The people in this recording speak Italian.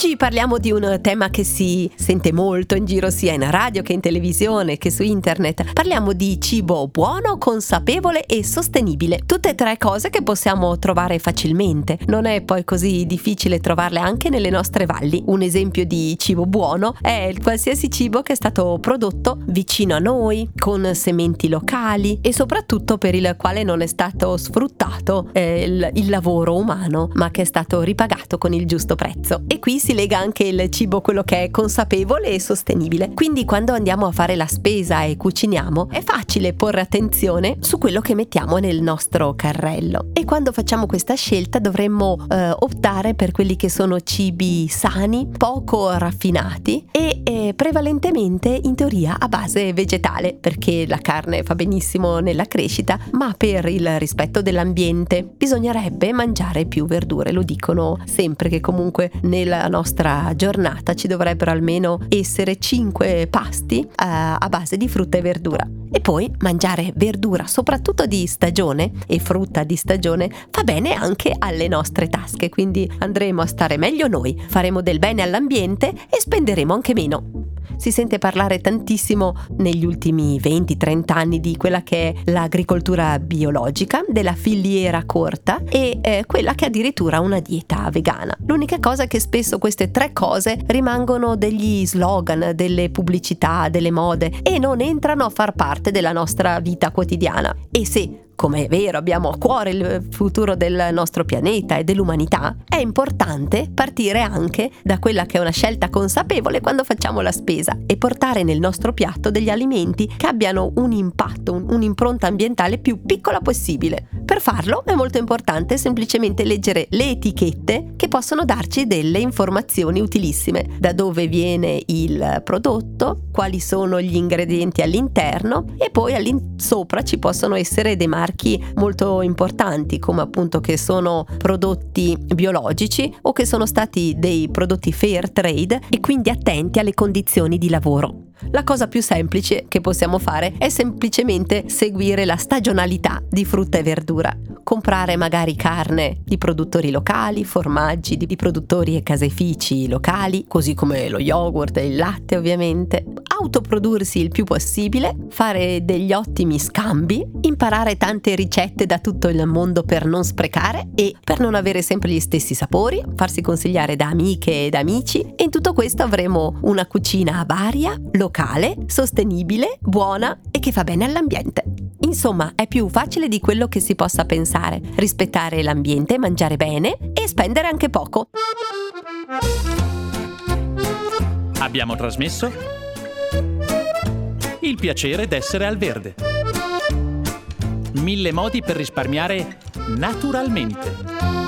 Oggi parliamo di un tema che si sente molto in giro sia in radio che in televisione che su internet. Parliamo di cibo buono, consapevole e sostenibile. Tutte e tre cose che possiamo trovare facilmente. Non è poi così difficile trovarle anche nelle nostre valli. Un esempio di cibo buono è il qualsiasi cibo che è stato prodotto vicino a noi, con sementi locali e soprattutto per il quale non è stato sfruttato eh, il, il lavoro umano, ma che è stato ripagato con il giusto prezzo. E qui si lega anche il cibo quello che è consapevole e sostenibile. Quindi quando andiamo a fare la spesa e cuciniamo è facile porre attenzione su quello che mettiamo nel nostro carrello. E quando facciamo questa scelta dovremmo eh, optare per quelli che sono cibi sani, poco raffinati e eh, prevalentemente in teoria a base vegetale, perché la carne fa benissimo nella crescita, ma per il rispetto dell'ambiente bisognerebbe mangiare più verdure. Lo dicono sempre che comunque nella nostra nostra giornata ci dovrebbero almeno essere 5 pasti uh, a base di frutta e verdura. E poi mangiare verdura, soprattutto di stagione e frutta di stagione, fa bene anche alle nostre tasche, quindi andremo a stare meglio noi, faremo del bene all'ambiente e spenderemo anche meno si sente parlare tantissimo negli ultimi 20-30 anni di quella che è l'agricoltura biologica, della filiera corta e eh, quella che addirittura ha una dieta vegana. L'unica cosa è che spesso queste tre cose rimangono degli slogan, delle pubblicità, delle mode e non entrano a far parte della nostra vita quotidiana. E se come è vero abbiamo a cuore il futuro del nostro pianeta e dell'umanità, è importante partire anche da quella che è una scelta consapevole quando facciamo la spesa e portare nel nostro piatto degli alimenti che abbiano un impatto, un'impronta ambientale più piccola possibile. Per farlo è molto importante semplicemente leggere le etichette che possono darci delle informazioni utilissime, da dove viene il prodotto, quali sono gli ingredienti all'interno e poi all'insopra ci possono essere dei marchi marchi molto importanti come appunto che sono prodotti biologici o che sono stati dei prodotti fair trade e quindi attenti alle condizioni di lavoro. La cosa più semplice che possiamo fare è semplicemente seguire la stagionalità di frutta e verdura. Comprare magari carne di produttori locali, formaggi di produttori e caseifici locali, così come lo yogurt e il latte ovviamente. Autoprodursi il più possibile, fare degli ottimi scambi, imparare tante ricette da tutto il mondo per non sprecare e per non avere sempre gli stessi sapori, farsi consigliare da amiche ed amici e tutto questo avremo una cucina varia, locale sostenibile, buona e che fa bene all'ambiente. Insomma, è più facile di quello che si possa pensare. Rispettare l'ambiente, mangiare bene e spendere anche poco. Abbiamo trasmesso Il piacere d'essere al verde. Mille modi per risparmiare naturalmente.